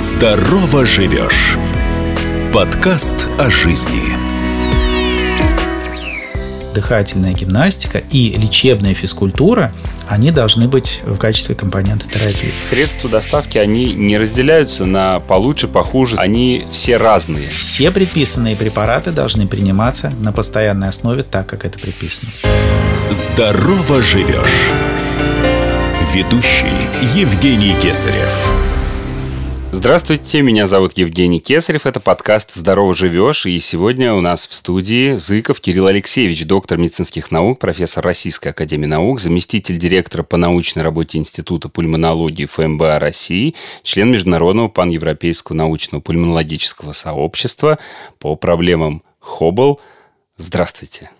Здорово живешь. Подкаст о жизни. Дыхательная гимнастика и лечебная физкультура, они должны быть в качестве компонента терапии. Средства доставки, они не разделяются на получше, похуже. Они все разные. Все предписанные препараты должны приниматься на постоянной основе так, как это предписано. Здорово живешь. Ведущий Евгений Кесарев. Здравствуйте, меня зовут Евгений Кесарев, это подкаст «Здорово живешь», и сегодня у нас в студии Зыков Кирилл Алексеевич, доктор медицинских наук, профессор Российской Академии Наук, заместитель директора по научной работе Института пульмонологии ФМБА России, член Международного паневропейского научного пульмонологического сообщества по проблемам Хоббл. Здравствуйте.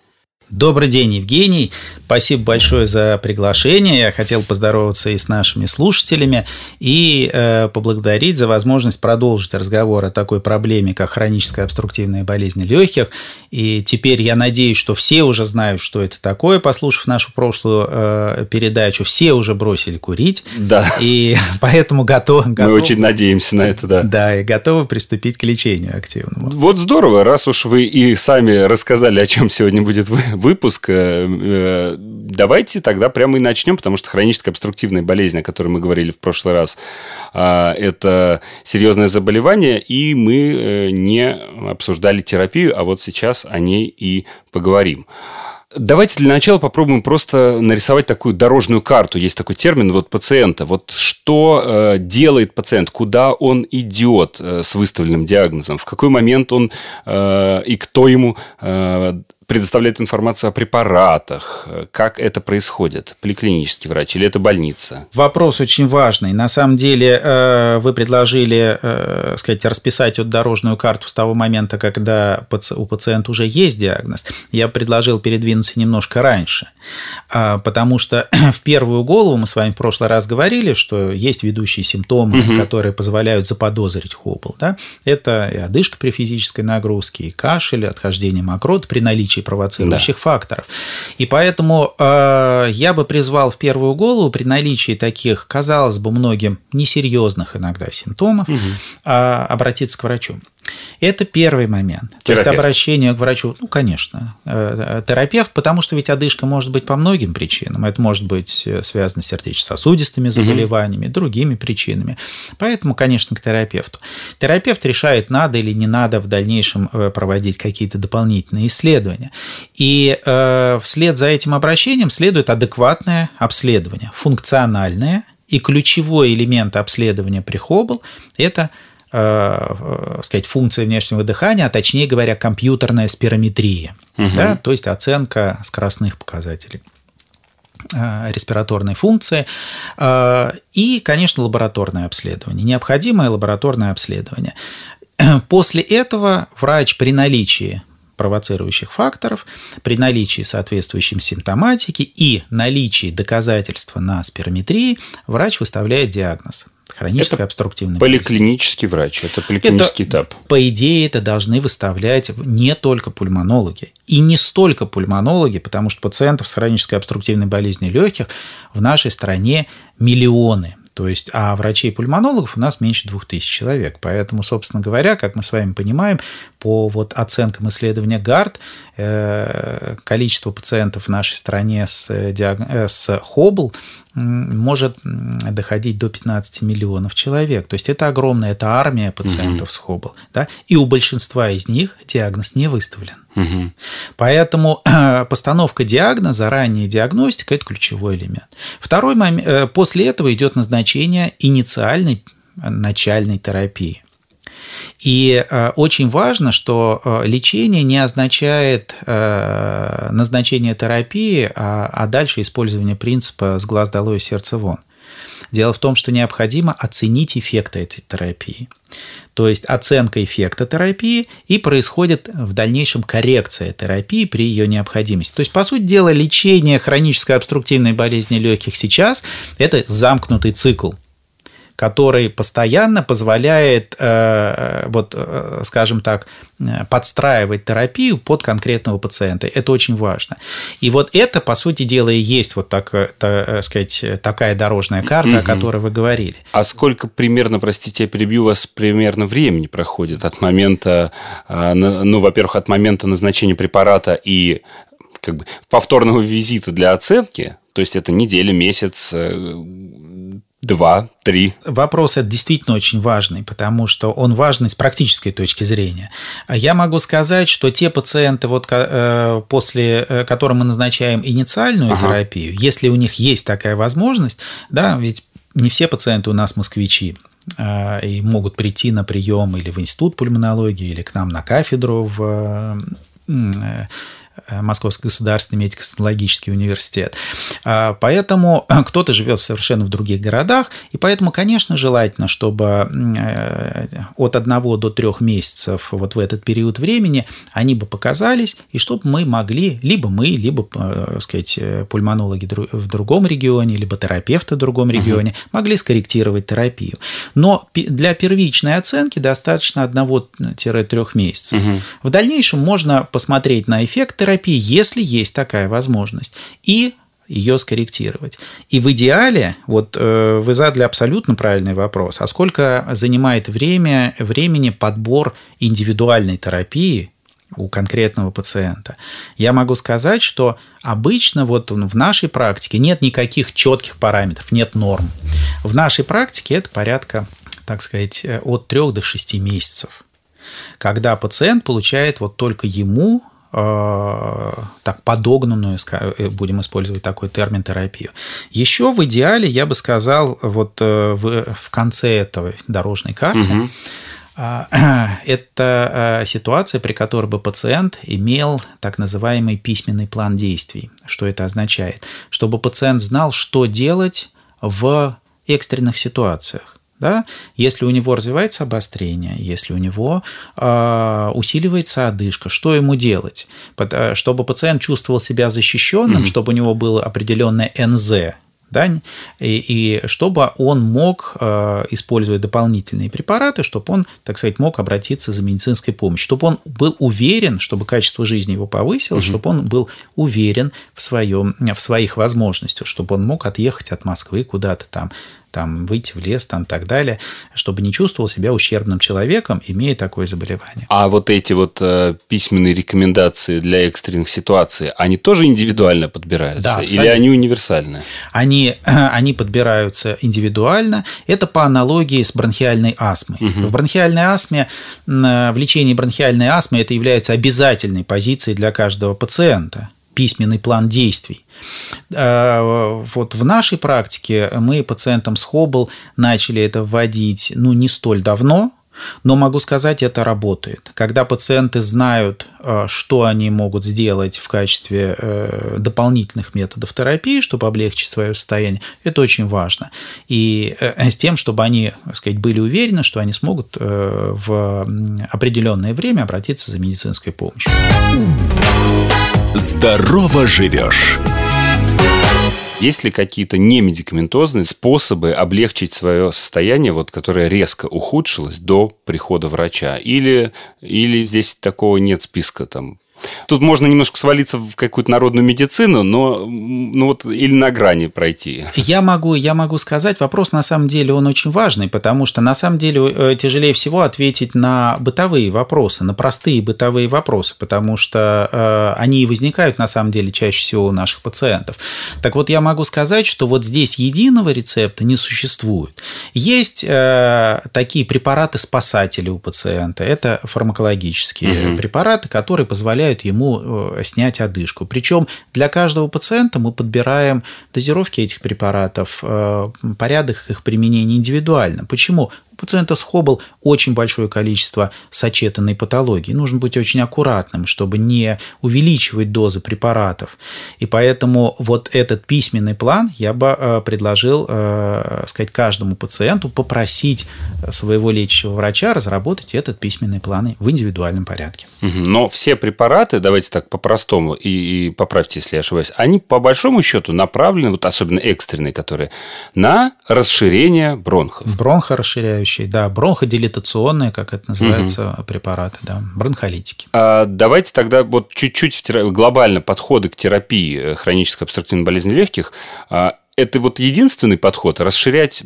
Добрый день, Евгений. Спасибо большое за приглашение. Я хотел поздороваться и с нашими слушателями и э, поблагодарить за возможность продолжить разговор о такой проблеме, как хроническая обструктивная болезнь легких. И теперь я надеюсь, что все уже знают, что это такое, послушав нашу прошлую э, передачу. Все уже бросили курить. Да. И поэтому готовы. Мы очень надеемся на это, да. Да, и готовы приступить к лечению активному. Вот здорово, раз уж вы и сами рассказали, о чем сегодня будет выпуск, э, э, давайте тогда прямо и начнем, потому что хроническая обструктивная болезнь, о которой мы говорили в прошлый раз, а, это серьезное заболевание, и мы э, не обсуждали терапию, а вот сейчас о ней и поговорим. Давайте для начала попробуем просто нарисовать такую дорожную карту. Есть такой термин вот пациента. Вот что э, делает пациент, куда он идет э, с выставленным диагнозом, в какой момент он э, и кто ему э, предоставляет информацию о препаратах? Как это происходит? Поликлинический врач или это больница? Вопрос очень важный. На самом деле э, вы предложили э, сказать, расписать вот дорожную карту с того момента, когда у пациента уже есть диагноз. Я предложил передвинуться немножко раньше, а, потому что в первую голову мы с вами в прошлый раз говорили, что есть ведущие симптомы, угу. которые позволяют заподозрить хоббл. Да? Это и одышка при физической нагрузке, и кашель, отхождение мокрот при наличии наличии провоцирующих да. факторов. И поэтому э, я бы призвал в первую голову при наличии таких, казалось бы, многим несерьезных иногда симптомов угу. э, обратиться к врачу. Это первый момент. Терапевт. То есть обращение к врачу, ну, конечно, э, э, терапевт, потому что ведь одышка может быть по многим причинам. Это может быть э, связано с сердечно-сосудистыми заболеваниями, угу. другими причинами. Поэтому, конечно, к терапевту. Терапевт решает, надо или не надо в дальнейшем проводить какие-то дополнительные исследования. И э, вслед за этим обращением следует адекватное обследование, функциональное. И ключевой элемент обследования при Хоббл – это э, сказать, функция внешнего дыхания, а точнее говоря, компьютерная спирометрия, угу. да, то есть оценка скоростных показателей э, респираторной функции э, и, конечно, лабораторное обследование, необходимое лабораторное обследование. После этого врач при наличии провоцирующих факторов, при наличии соответствующей симптоматики и наличии доказательства на спирометрии врач выставляет диагноз хроническая это обструктивная поликлинический болезнь. врач, это поликлинический это, этап. По идее, это должны выставлять не только пульмонологи. И не столько пульмонологи, потому что пациентов с хронической обструктивной болезнью легких в нашей стране миллионы. То есть, а врачей-пульмонологов у нас меньше двух тысяч человек. Поэтому, собственно говоря, как мы с вами понимаем, по вот оценкам исследования ГАРД, э, количество пациентов в нашей стране с, диаг... Э, с Хоббл может доходить до 15 миллионов человек. То есть это огромная, это армия пациентов угу. с Хоббл. Да? И у большинства из них диагноз не выставлен. Угу. Поэтому постановка диагноза, ранняя диагностика – это ключевой элемент. Второй момент, э, после этого идет назначение инициальной начальной терапии. И э, очень важно, что э, лечение не означает э, назначение терапии, а, а дальше использование принципа «с глаз долой, сердце вон». Дело в том, что необходимо оценить эффекты этой терапии. То есть оценка эффекта терапии и происходит в дальнейшем коррекция терапии при ее необходимости. То есть, по сути дела, лечение хронической обструктивной болезни легких сейчас – это замкнутый цикл который постоянно позволяет, э, вот, э, скажем так, подстраивать терапию под конкретного пациента. Это очень важно. И вот это, по сути дела, и есть вот так, так сказать, такая дорожная карта, угу. о которой вы говорили. А сколько примерно, простите, я перебью вас, примерно времени проходит от момента, ну, во-первых, от момента назначения препарата и как бы повторного визита для оценки, то есть это неделя, месяц, э, два, три. Вопрос это действительно очень важный, потому что он важный с практической точки зрения. Я могу сказать, что те пациенты, вот, э, после э, которым мы назначаем инициальную ага. терапию, если у них есть такая возможность, да, ведь не все пациенты у нас москвичи, и могут прийти на прием или в институт пульмонологии, или к нам на кафедру в Э, Московский государственный медико-стоматологический университет. А, поэтому кто-то живет совершенно в других городах, и поэтому, конечно, желательно, чтобы э, от одного до трех месяцев вот в этот период времени они бы показались, и чтобы мы могли, либо мы, либо, э, так сказать, пульмонологи в другом регионе, либо терапевты в другом регионе, угу. могли скорректировать терапию. Но для первичной оценки достаточно одного-трех месяцев. Угу. В дальнейшем можно посмотреть на эффект терапии, если есть такая возможность, и ее скорректировать. И в идеале, вот э, вы задали абсолютно правильный вопрос, а сколько занимает время, времени подбор индивидуальной терапии у конкретного пациента. Я могу сказать, что обычно вот в нашей практике нет никаких четких параметров, нет норм. В нашей практике это порядка, так сказать, э, от 3 до 6 месяцев когда пациент получает вот только ему так подогнанную, э, будем использовать такой термин, терапию. Еще в идеале, я бы сказал, вот э, в, в конце этого дорожной карты, угу. это ситуация, при которой бы пациент имел так называемый письменный план действий. Что это означает? Чтобы пациент знал, что делать в экстренных ситуациях. Да? Если у него развивается обострение, если у него э, усиливается одышка, что ему делать? Э, чтобы пациент чувствовал себя защищенным, mm-hmm. чтобы у него было определенное НЗ, да, и, и чтобы он мог э, использовать дополнительные препараты, чтобы он, так сказать, мог обратиться за медицинской помощью, чтобы он был уверен, чтобы качество жизни его повысилось, угу. чтобы он был уверен в, своем, в своих возможностях, чтобы он мог отъехать от Москвы куда-то там там, выйти в лес там, и так далее, чтобы не чувствовал себя ущербным человеком, имея такое заболевание. А вот эти вот э, письменные рекомендации для экстренных ситуаций, они тоже индивидуально подбираются? Да, Или они универсальные? Они, они подбираются индивидуально. Это по аналогии с бронхиальной астмой. Угу. В бронхиальной астме, в лечении бронхиальной астмы это является обязательной позицией для каждого пациента письменный план действий. А, вот в нашей практике мы пациентам с Хоббл начали это вводить ну, не столь давно, но могу сказать, это работает. Когда пациенты знают, а, что они могут сделать в качестве э, дополнительных методов терапии, чтобы облегчить свое состояние, это очень важно. И э, с тем, чтобы они, так сказать, были уверены, что они смогут э, в определенное время обратиться за медицинской помощью. Здорово живешь. Есть ли какие-то немедикаментозные способы облегчить свое состояние, вот, которое резко ухудшилось до прихода врача? Или, или здесь такого нет списка там Тут можно немножко свалиться в какую-то народную медицину, но ну вот или на грани пройти. Я могу, я могу сказать, вопрос на самом деле он очень важный, потому что на самом деле э, тяжелее всего ответить на бытовые вопросы, на простые бытовые вопросы, потому что э, они и возникают на самом деле чаще всего у наших пациентов. Так вот, я могу сказать, что вот здесь единого рецепта не существует. Есть э, такие препараты-спасатели у пациента. Это фармакологические угу. препараты, которые позволяют позволяют ему э, снять одышку. Причем для каждого пациента мы подбираем дозировки этих препаратов, э, порядок их применения индивидуально. Почему? Пациента с Хоббл очень большое количество сочетанной патологии. Нужно быть очень аккуратным, чтобы не увеличивать дозы препаратов. И поэтому вот этот письменный план я бы э, предложил э, сказать, каждому пациенту попросить своего лечащего врача разработать этот письменный план в индивидуальном порядке. Но все препараты, давайте так по-простому, и, и поправьте, если я ошибаюсь, они по большому счету направлены, вот особенно экстренные, которые, на расширение бронхов. Бронхорасширяющие, да, бронходилатационные, как это называется, угу. препараты, да, бронхолитики. А давайте тогда вот чуть-чуть глобально подходы к терапии э, хронической обструктивной болезни легких а, это вот единственный подход расширять э,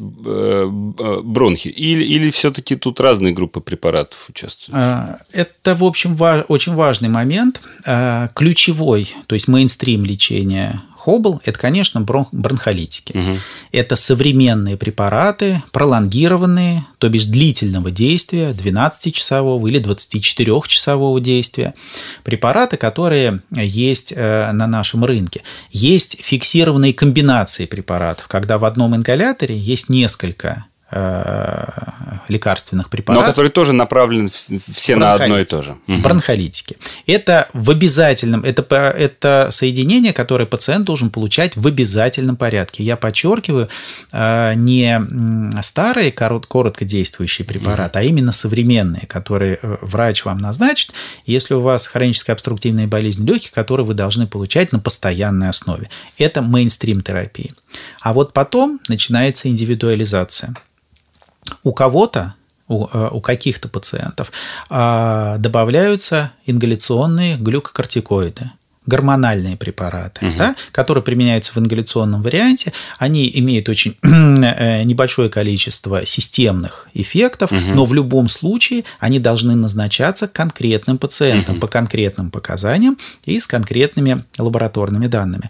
э, бронхи или, или все-таки тут разные группы препаратов участвуют? А, это, в общем, очень важный момент, а, ключевой, то есть мейнстрим лечения Хоббл – это, конечно, бронх, бронхолитики. Угу. Это современные препараты, пролонгированные, то бишь длительного действия, 12-часового или 24-часового действия. Препараты, которые есть э, на нашем рынке. Есть фиксированные комбинации препаратов, когда в одном ингаляторе есть несколько лекарственных препаратов. Но которые тоже направлены все на одно и то же. Бронхолитики. Это в обязательном, это, это соединение, которое пациент должен получать в обязательном порядке. Я подчеркиваю, э, не старые коротко действующие препараты, а именно современные, которые э, врач вам назначит, если у вас хроническая обструктивная болезнь легких, которые вы должны получать на постоянной основе. Это мейнстрим терапии. А вот потом начинается индивидуализация. У кого-то у, э, у каких-то пациентов а, добавляются ингаляционные глюкокортикоиды гормональные препараты, угу. да, которые применяются в ингаляционном варианте, они имеют очень э, небольшое количество системных эффектов, угу. но в любом случае они должны назначаться конкретным пациентам угу. по конкретным показаниям и с конкретными лабораторными данными.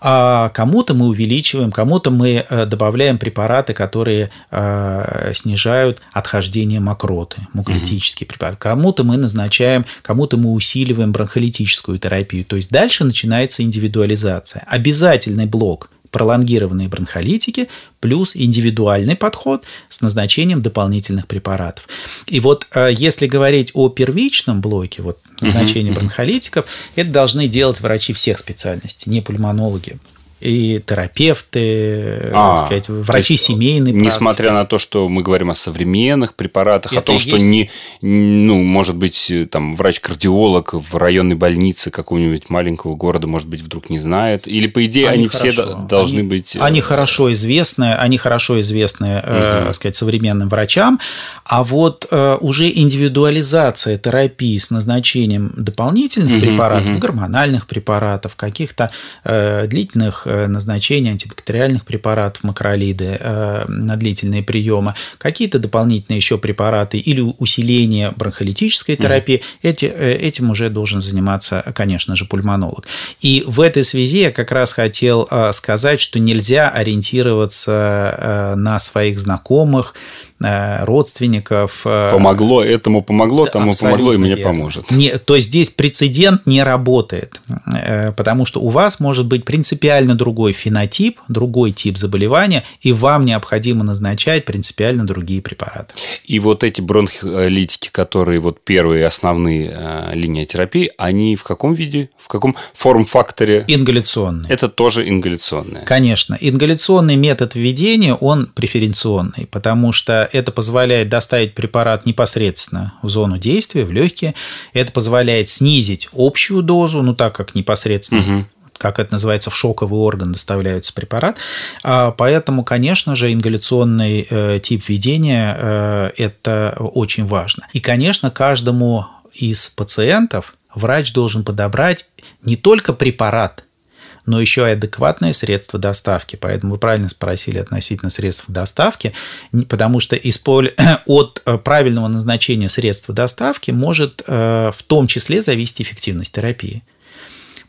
А кому-то мы увеличиваем, кому-то мы э, добавляем препараты, которые э, снижают отхождение мокроты, муколитические угу. препараты. Кому-то мы назначаем, кому-то мы усиливаем бронхолитическую терапию, то есть Дальше начинается индивидуализация. Обязательный блок пролонгированные бронхолитики плюс индивидуальный подход с назначением дополнительных препаратов. И вот э, если говорить о первичном блоке, вот назначение бронхолитиков, это должны делать врачи всех специальностей, не пульмонологи и терапевты, а, сказать, врачи семейные. Несмотря практики. на то, что мы говорим о современных препаратах, Это о том, что не, ну, может быть, там врач-кардиолог в районной больнице какого-нибудь маленького города, может быть, вдруг не знает, или по идее они, они все должны они, быть. Они э, хорошо известны, они хорошо известны, угу. э, сказать, современным врачам, а вот э, уже индивидуализация терапии с назначением дополнительных угу, препаратов, угу. гормональных препаратов, каких-то э, длительных Э, назначения антибактериальных препаратов, макролиды э, на длительные приемы, какие-то дополнительные еще препараты или усиление бронхолитической терапии, mm эти, э, этим уже должен заниматься, конечно же, пульмонолог. И в этой связи я как раз хотел сказать, что нельзя ориентироваться на своих знакомых, Э, родственников. Э, помогло, этому помогло, тому помогло, и мне верно. поможет. Не, то есть здесь прецедент не работает, э, потому что у вас может быть принципиально другой фенотип, другой тип заболевания, и вам необходимо назначать принципиально другие препараты. И вот эти бронхолитики, которые вот первые основные линии терапии, они в каком виде, в каком форм-факторе? Ингаляционные. Это тоже ингаляционные. Конечно. Ингаляционный метод введения, он преференционный, потому что это позволяет доставить препарат непосредственно в зону действия, в легкие. Это позволяет снизить общую дозу, ну так как непосредственно угу как это называется, в шоковый орган доставляется препарат. А, поэтому, конечно же, ингаляционный э, тип введения э, – это очень важно. И, конечно, каждому из пациентов врач должен подобрать не только препарат, но еще и адекватные средства доставки. Поэтому вы правильно спросили относительно средств доставки, потому что от э, правильного назначения средства доставки может э, в том числе зависеть эффективность терапии.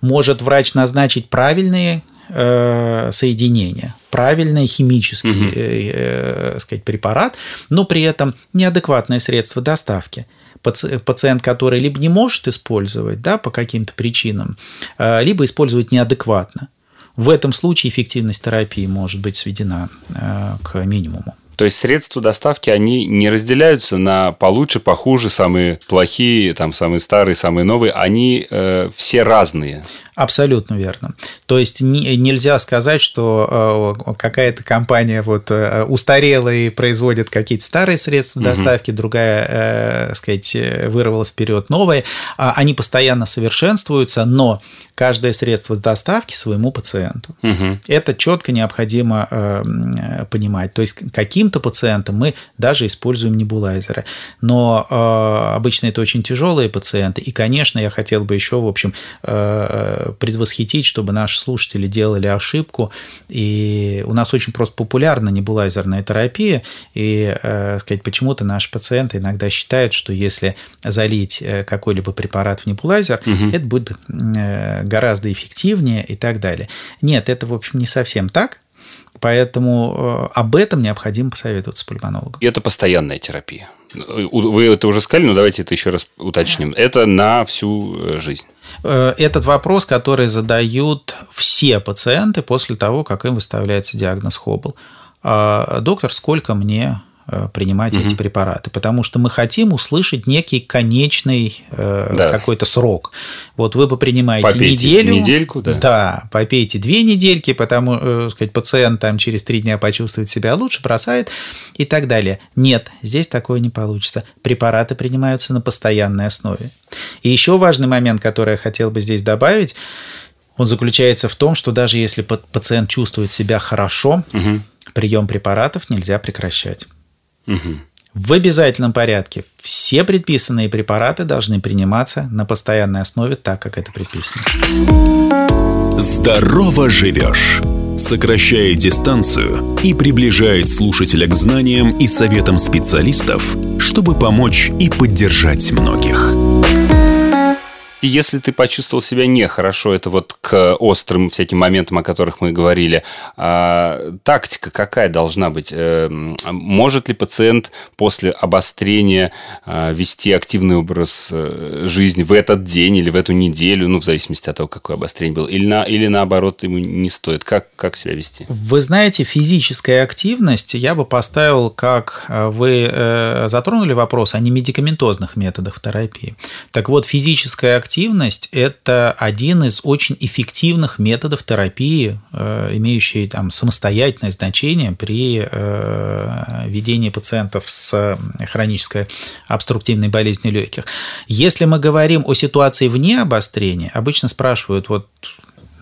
Может врач назначить правильные э, соединения, правильный химический угу. э, э, сказать, препарат, но при этом неадекватное средство доставки – пациент, который либо не может использовать да, по каким-то причинам, а, либо использовать неадекватно. В этом случае эффективность терапии может быть сведена а, к минимуму. То есть средства доставки, они не разделяются на получше, похуже, самые плохие, там, самые старые, самые новые. Они э, все разные. Абсолютно верно. То есть не, нельзя сказать, что э, какая-то компания вот э, устарела и производит какие-то старые средства угу. доставки, другая, э, сказать, вырвалась вперед новые. А они постоянно совершенствуются, но каждое средство доставки своему пациенту. Угу. Это четко необходимо э, понимать. То есть каким-то пациентам мы даже используем небулайзеры, но э, обычно это очень тяжелые пациенты. И, конечно, я хотел бы еще, в общем, э, предвосхитить, чтобы наши слушатели делали ошибку. И у нас очень просто популярна небулайзерная терапия, и, э, сказать, почему-то наши пациенты иногда считают, что если залить э, какой-либо препарат в небулайзер, угу. это будет э, гораздо эффективнее и так далее. Нет, это, в общем, не совсем так. Поэтому э, об этом необходимо посоветоваться с пульмонологом. И это постоянная терапия. Вы это уже сказали, но давайте это еще раз уточним. Это на всю э, жизнь. Э, этот вопрос, который задают все пациенты после того, как им выставляется диагноз Хоббл. А, доктор, сколько мне принимать угу. эти препараты, потому что мы хотим услышать некий конечный э, да. какой-то срок. Вот вы бы принимаете попейте неделю, недельку, да, да, попейте две недельки, потому э, сказать пациент там через три дня почувствует себя лучше, бросает и так далее. Нет, здесь такое не получится. Препараты принимаются на постоянной основе. И еще важный момент, который я хотел бы здесь добавить, он заключается в том, что даже если пациент чувствует себя хорошо, угу. прием препаратов нельзя прекращать. Угу. В обязательном порядке все предписанные препараты должны приниматься на постоянной основе так, как это предписано. Здорово живешь! Сокращает дистанцию и приближает слушателя к знаниям и советам специалистов, чтобы помочь и поддержать многих если ты почувствовал себя нехорошо, это вот к острым всяким моментам, о которых мы говорили, а, тактика какая должна быть? Э, может ли пациент после обострения а, вести активный образ э, жизни в этот день или в эту неделю, ну, в зависимости от того, какое обострение было, или, на, или наоборот ему не стоит? Как, как себя вести? Вы знаете, физическая активность я бы поставил, как э, вы затронули вопрос о немедикаментозных методах терапии. Так вот, физическая активность активность – это один из очень эффективных методов терапии, э, имеющий там самостоятельное значение при э, ведении пациентов с хронической обструктивной болезнью легких. Если мы говорим о ситуации вне обострения, обычно спрашивают, вот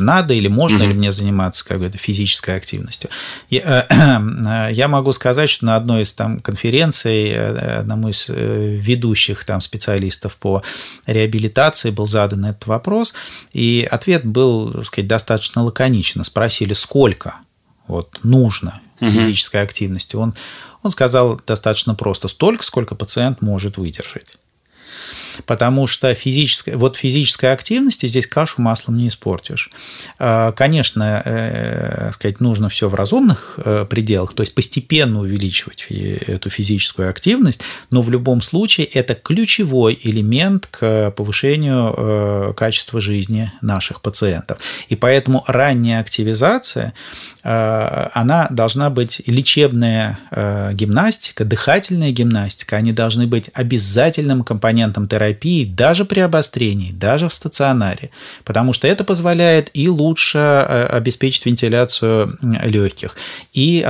надо или можно mm-hmm. ли мне заниматься какой-то физической активностью. Я, э, я могу сказать, что на одной из там конференций э, одному из э, ведущих там специалистов по реабилитации был задан этот вопрос, и ответ был, так сказать, достаточно лаконично. Спросили, сколько вот нужно физической активности. Он, он сказал достаточно просто, столько, сколько пациент может выдержать потому что физическая, вот физической активности здесь кашу маслом не испортишь. А, конечно, э, сказать, нужно все в разумных э, пределах, то есть постепенно увеличивать эту физическую активность, но в любом случае это ключевой элемент к повышению э, качества жизни наших пациентов. И поэтому ранняя активизация она должна быть лечебная гимнастика, дыхательная гимнастика, они должны быть обязательным компонентом терапии даже при обострении, даже в стационаре, потому что это позволяет и лучше э, обеспечить вентиляцию легких, и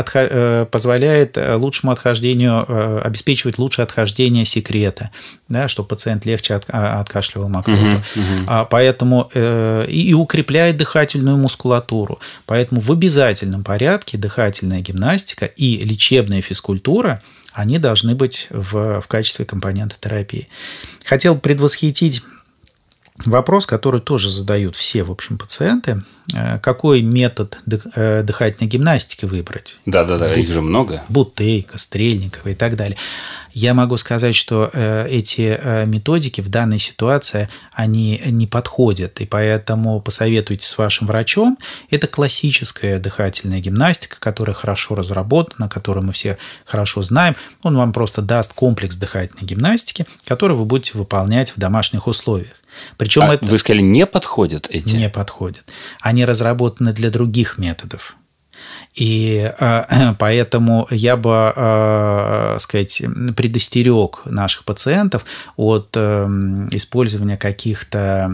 позволяет лучшему отхождению, обеспечивать лучшее отхождение секрета, да, чтобы пациент легче от, а, откашливал мокроту. Угу, угу. Поэтому и укрепляет дыхательную мускулатуру. Поэтому в обязательном порядке дыхательная гимнастика и лечебная физкультура, они должны быть в, в качестве компонента терапии. Хотел предвосхитить вопрос, который тоже задают все, в общем, пациенты. Э, какой метод э, дыхательной гимнастики выбрать? Да-да-да, их же много. Бутейка, Стрельникова и так далее. Я могу сказать, что э, эти методики в данной ситуации, они не подходят, и поэтому посоветуйте с вашим врачом. Это классическая дыхательная гимнастика, которая хорошо разработана, которую мы все хорошо знаем. Он вам просто даст комплекс дыхательной гимнастики, который вы будете выполнять в домашних условиях. Причем а это... Вы сказали, не подходят эти? Не подходят. Они разработаны для других методов. И э, поэтому я бы, э, сказать, предостерег наших пациентов от э, использования каких-то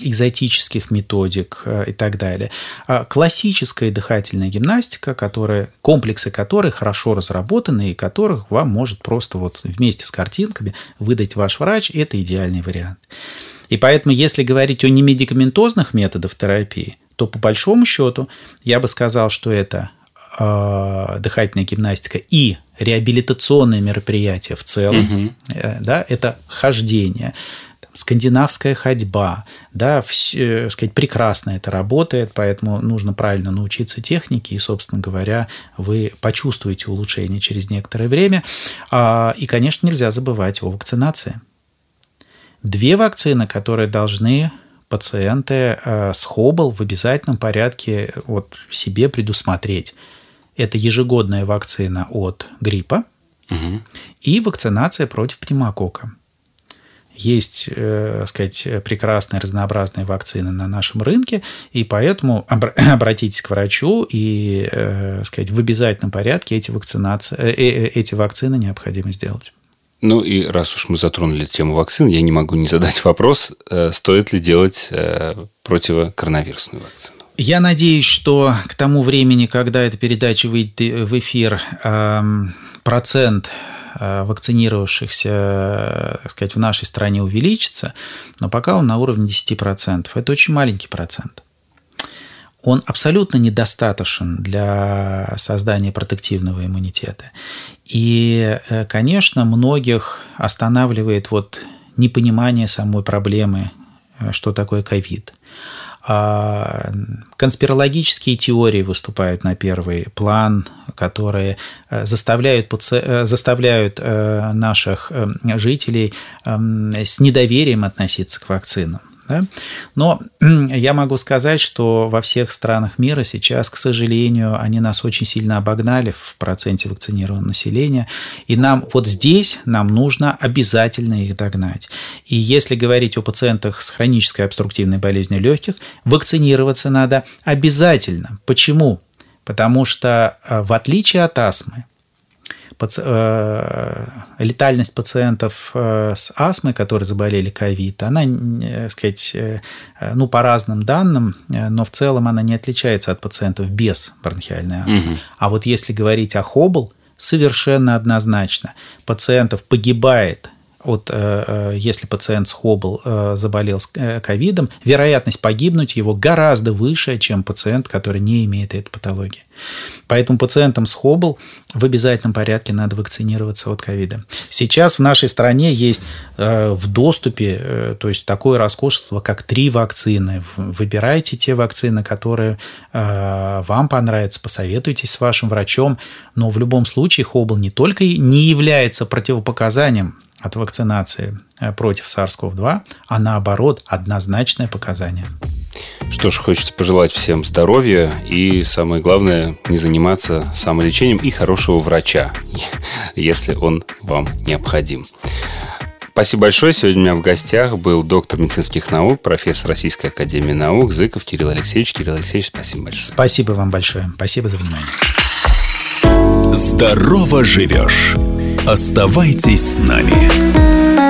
экзотических методик э, и так далее. А классическая дыхательная гимнастика, которая, комплексы которой хорошо разработаны и которых вам может просто вот вместе с картинками выдать ваш врач, это идеальный вариант. И поэтому, если говорить о немедикаментозных методах терапии, то по большому счету я бы сказал, что это э, дыхательная гимнастика и реабилитационные мероприятия в целом, угу. э, да, это хождение, там, скандинавская ходьба, да, все, э, сказать, прекрасно это работает, поэтому нужно правильно научиться технике, и, собственно говоря, вы почувствуете улучшение через некоторое время. А, и, конечно, нельзя забывать о вакцинации. Две вакцины, которые должны пациенты э, с Хоббл в обязательном порядке вот себе предусмотреть. Это ежегодная вакцина от гриппа угу. и вакцинация против пневмокока. Есть, э, сказать, прекрасные разнообразные вакцины на нашем рынке, и поэтому обратитесь к врачу и, э, сказать, в обязательном порядке эти, вакцинации, э, э, эти вакцины необходимо сделать. Ну и раз уж мы затронули тему вакцин, я не могу не задать вопрос, э, стоит ли делать э, противокоронавирусную вакцину. Я надеюсь, что к тому времени, когда эта передача выйдет в эфир, эм, процент э, вакцинировавшихся, так сказать, в нашей стране увеличится, но пока он на уровне 10%. Это очень маленький процент он абсолютно недостаточен для создания протективного иммунитета. И, э, конечно, многих останавливает вот непонимание самой проблемы, э, что такое ковид. А конспирологические теории выступают на первый план, которые э, заставляют, заставляют наших жителей эм, с недоверием относиться к вакцинам. Да? Но я могу сказать, что во всех странах мира сейчас, к сожалению, они нас очень сильно обогнали в проценте вакцинированного населения. И нам вот здесь нам нужно обязательно их догнать. И если говорить о пациентах с хронической обструктивной болезнью легких, вакцинироваться надо обязательно. Почему? Потому что э, в отличие от астмы, Э, летальность пациентов э, с астмой, которые заболели ковид, она, э, сказать, ну, по разным данным, но в целом она не отличается от пациентов без бронхиальной астмы. Угу. А вот если говорить о Хоббл, совершенно однозначно пациентов погибает от, если пациент с Хоббл заболел с ковидом, вероятность погибнуть его гораздо выше, чем пациент, который не имеет этой патологии. Поэтому пациентам с Хоббл в обязательном порядке надо вакцинироваться от ковида. Сейчас в нашей стране есть э, в доступе, э, то есть такое роскошество, как три вакцины. Выбирайте те вакцины, которые э, вам понравятся, посоветуйтесь с вашим врачом. Но в любом случае Хоббл не только не является противопоказанием от вакцинации против SARS-CoV-2, а наоборот однозначное показание. Что ж, хочется пожелать всем здоровья и, самое главное, не заниматься самолечением и хорошего врача, если он вам необходим. Спасибо большое. Сегодня у меня в гостях был доктор медицинских наук, профессор Российской Академии Наук Зыков Кирилл Алексеевич. Кирилл Алексеевич, спасибо большое. Спасибо вам большое. Спасибо за внимание. Здорово живешь. Оставайтесь с нами.